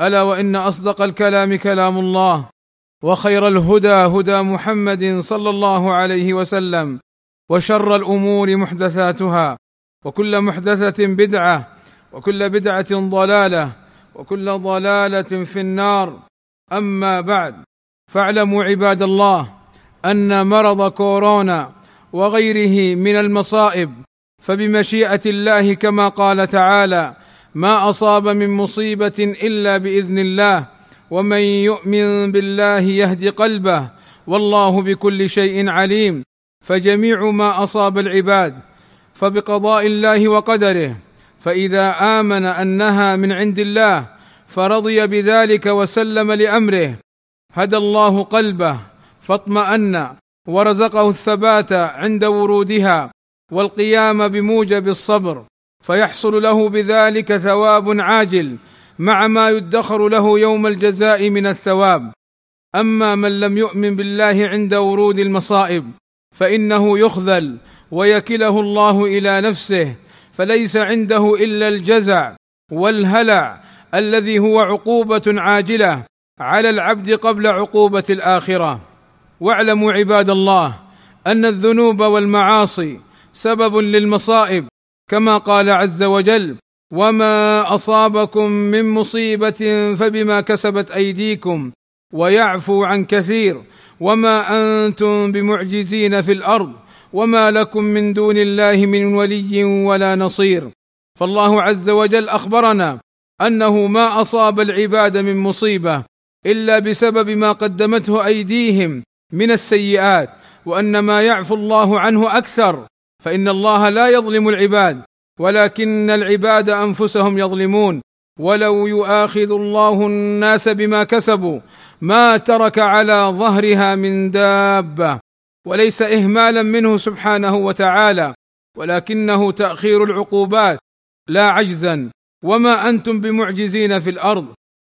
ألا وإن أصدق الكلام كلام الله وخير الهدى هدى محمد صلى الله عليه وسلم وشر الأمور محدثاتها وكل محدثة بدعة وكل بدعة ضلالة وكل ضلالة في النار. أما بعد فاعلموا عباد الله أن مرض كورونا وغيره من المصائب فبمشيئة الله كما قال تعالى ما أصاب من مصيبة إلا بإذن الله ومن يؤمن بالله يهد قلبه والله بكل شيء عليم. فجميع ما أصاب العباد فبقضاء الله وقدره فإذا آمن أنها من عند الله فرضي بذلك وسلم لأمره. هدى الله قلبه فاطمأن ورزقه الثبات عند ورودها والقيام بموجب الصبر. فيحصل له بذلك ثواب عاجل مع ما يدخر له يوم الجزاء من الثواب. أما من لم يؤمن بالله عند ورود المصائب فإنه يخذل ويكله الله إلى نفسه فليس عنده إلا الجزع والهلع الذي هو عقوبة عاجلة على العبد قبل عقوبة الآخرة. واعلموا عباد الله أن الذنوب والمعاصي سبب للمصائب كما قال عز وجل وما أصابكم من مصيبة فبما كسبت أيديكم ويعفو عن كثير وما أنتم بمعجزين في الأرض وما لكم من دون الله من ولي ولا نصير. فالله عز وجل أخبرنا أنه ما أصاب العباد من مصيبة إلا بسبب ما قدمته أيديهم من السيئات وأن ما يعفو الله عنه أكثر فإن الله لا يظلم العباد ولكن العباد أنفسهم يظلمون. ولو يؤاخذ الله الناس بما كسبوا ما ترك على ظهرها من دابة. وليس اهمالا منه سبحانه وتعالى ولكنه تأخير العقوبات. لا عجزا. وما أنتم بمعجزين في الأرض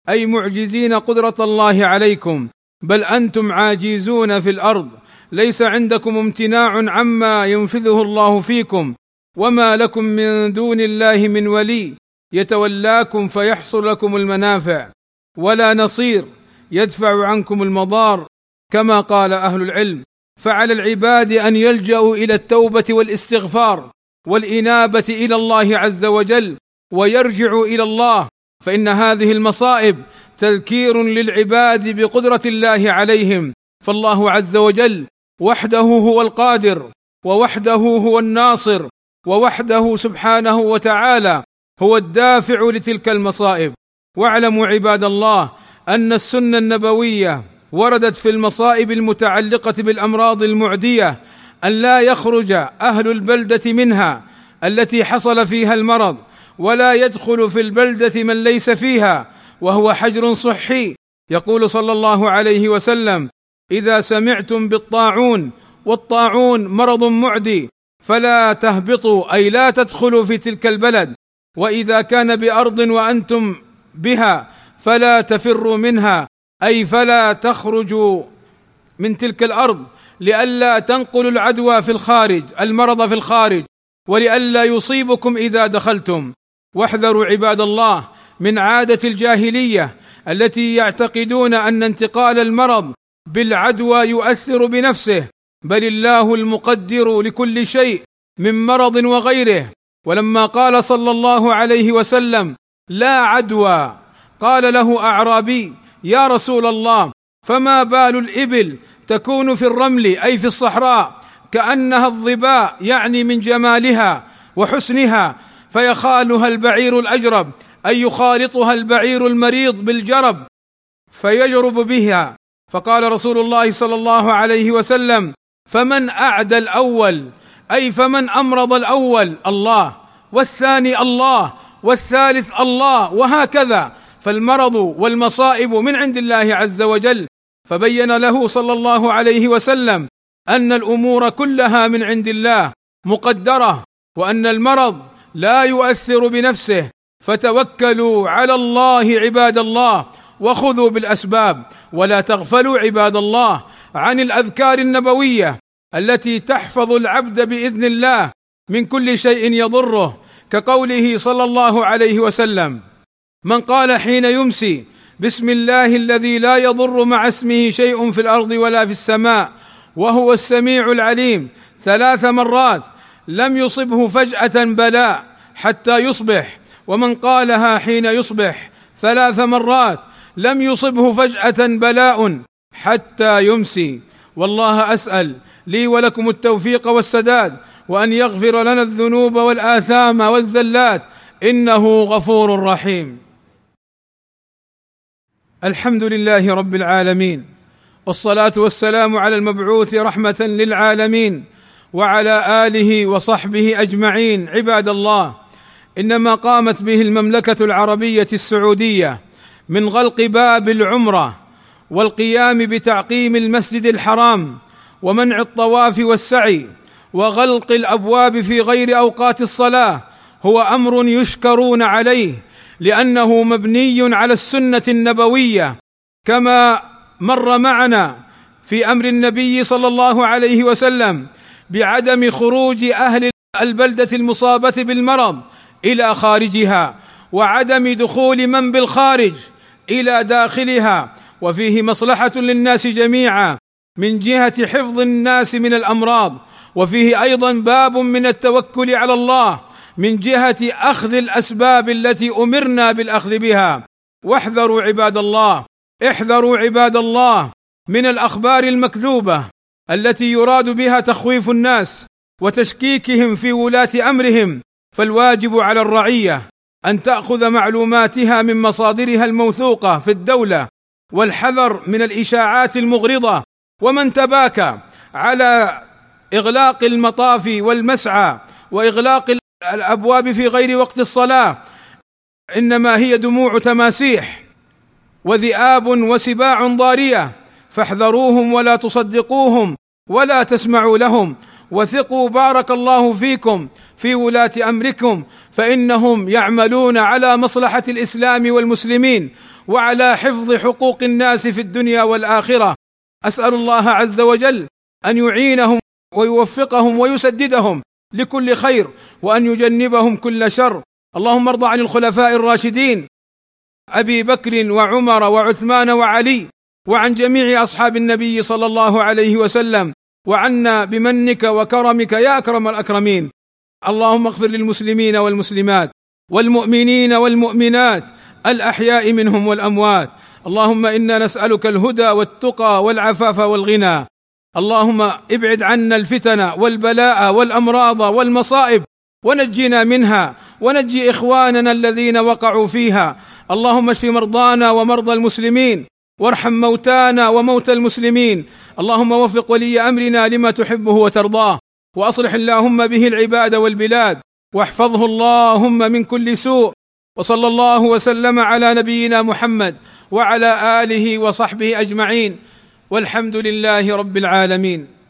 أي معجزين قدرة الله عليكم بل أنتم عاجزون في الأرض. ليس عندكم امتناع عما ينفذه الله فيكم وما لكم من دون الله من ولي يتولاكم فيحصل لكم المنافع ولا نصير يدفع عنكم المضار كما قال أهل العلم فعلى العباد أن يلجأوا إلى التوبة والاستغفار والإنابة إلى الله عز وجل ويرجعوا إلى الله فإن هذه المصائب تذكير للعباد بقدرة الله عليهم فالله عز وجل وحده هو القادر ووحده هو الناصر ووحده سبحانه وتعالى هو الدافع لتلك المصائب. واعلموا عباد الله أن السنة النبوية وردت في المصائب المتعلقة بالأمراض المعدية أن لا يخرج أهل البلدة منها التي حصل فيها المرض ولا يدخل في البلدة من ليس فيها وهو حجر صحي. يقول صلى الله عليه وسلم إذا سمعتم بالطاعون والطاعون مرض معدي فلا تهبطوا أي لا تدخلوا في تلك البلد. وإذا كان بأرض وأنتم بها فلا تفروا منها أي فلا تخرجوا من تلك الأرض. لئلا تنقلوا العدوى في الخارج المرض في الخارج. ولئلا يصيبكم إذا دخلتم. واحذروا عباد الله من عادة الجاهلية التي يعتقدون أن انتقال المرض بالعدوى يؤثر بنفسه بل الله المقدر لكل شيء من مرض وغيره. ولما قال صلى الله عليه وسلم لا عدوى قال له أعرابي يا رسول الله فما بال الإبل تكون في الرمل أي في الصحراء؟ كأنها الظباء يعني من جمالها وحسنها فيخالها البعير الأجرب أي يخالطها البعير المريض بالجرب فيجرب بها. فقال رسول الله صلى الله عليه وسلم فمن أعدى الأول أي فمن أمرض الأول الله والثاني الله والثالث الله وهكذا فالمرض والمصائب من عند الله عز وجل. فبين له صلى الله عليه وسلم أن الأمور كلها من عند الله مقدرة وأن المرض لا يؤثر بنفسه. فتوكلوا على الله عباد الله وخذوا بالأسباب ولا تغفلوا عباد الله عن الأذكار النبوية التي تحفظ العبد بإذن الله من كل شيء يضره كقوله صلى الله عليه وسلم من قال حين يمسي بسم الله الذي لا يضر مع اسمه شيء في الأرض ولا في السماء وهو السميع العليم ثلاث مرات لم يصبه فجأة بلاء حتى يصبح ومن قالها حين يصبح ثلاث مرات لم يصبه فجأة بلاء حتى يمسي. والله أسأل لي ولكم التوفيق والسداد وأن يغفر لنا الذنوب والآثام والزلات. إنه غفور رحيم. الحمد لله رب العالمين والصلاة والسلام على المبعوث رحمة للعالمين وعلى آله وصحبه أجمعين. عباد الله إنما قامت به المملكة العربية السعودية من غلق باب العمرة والقيام بتعقيم المسجد الحرام ومنع الطواف والسعي وغلق الأبواب في غير أوقات الصلاة هو أمر يشكرون عليه لأنه مبني على السنة النبوية كما مر معنا في أمر النبي صلى الله عليه وسلم بعدم خروج أهل البلدة المصابة بالمرض إلى خارجها وعدم دخول من بالخارج إلى داخلها وفيه مصلحة للناس جميعا من جهة حفظ الناس من الأمراض وفيه أيضا باب من التوكل على الله من جهة أخذ الأسباب التي أمرنا بالأخذ بها. واحذروا عباد الله احذروا عباد الله من الأخبار المكذوبة التي يراد بها تخويف الناس وتشكيكهم في ولاة أمرهم فالواجب على الرعية أن تأخذ معلوماتها من مصادرها الموثوقة في الدولة والحذر من الإشاعات المغرضة ومن تباكى على إغلاق المطاف والمسعى وإغلاق الأبواب في غير وقت الصلاة. إنما هي دموع تماسيح وذئاب وسباع ضارية فاحذروهم ولا تصدقوهم ولا تسمعوا لهم. وثقوا بارك الله فيكم في ولاة أمركم فإنهم يعملون على مصلحة الإسلام والمسلمين وعلى حفظ حقوق الناس في الدنيا والآخرة. أسأل الله عز وجل أن يعينهم ويوفقهم ويسددهم لكل خير وأن يجنبهم كل شر. اللهم ارض عن الخلفاء الراشدين أبي بكر وعمر وعثمان وعلي وعن جميع أصحاب النبي صلى الله عليه وسلم. وعنا بمنك وكرمك يا أكرم الأكرمين. اللهم اغفر للمسلمين والمسلمات والمؤمنين والمؤمنات الأحياء منهم والأموات. اللهم إنا نسألك الهدى والتقى والعفاف والغنى. اللهم ابعد عنا الفتن والبلاء والأمراض والمصائب ونجنا منها. ونجي إخواننا الذين وقعوا فيها. اللهم اشف مرضانا ومرضى المسلمين. وارحم موتانا وموتى المسلمين. اللهم وفق ولي أمرنا لما تحبه وترضاه وأصلح اللهم به العباد والبلاد واحفظه اللهم من كل سوء وصلى الله وسلم على نبينا محمد وعلى آله وصحبه أجمعين. والحمد لله رب العالمين.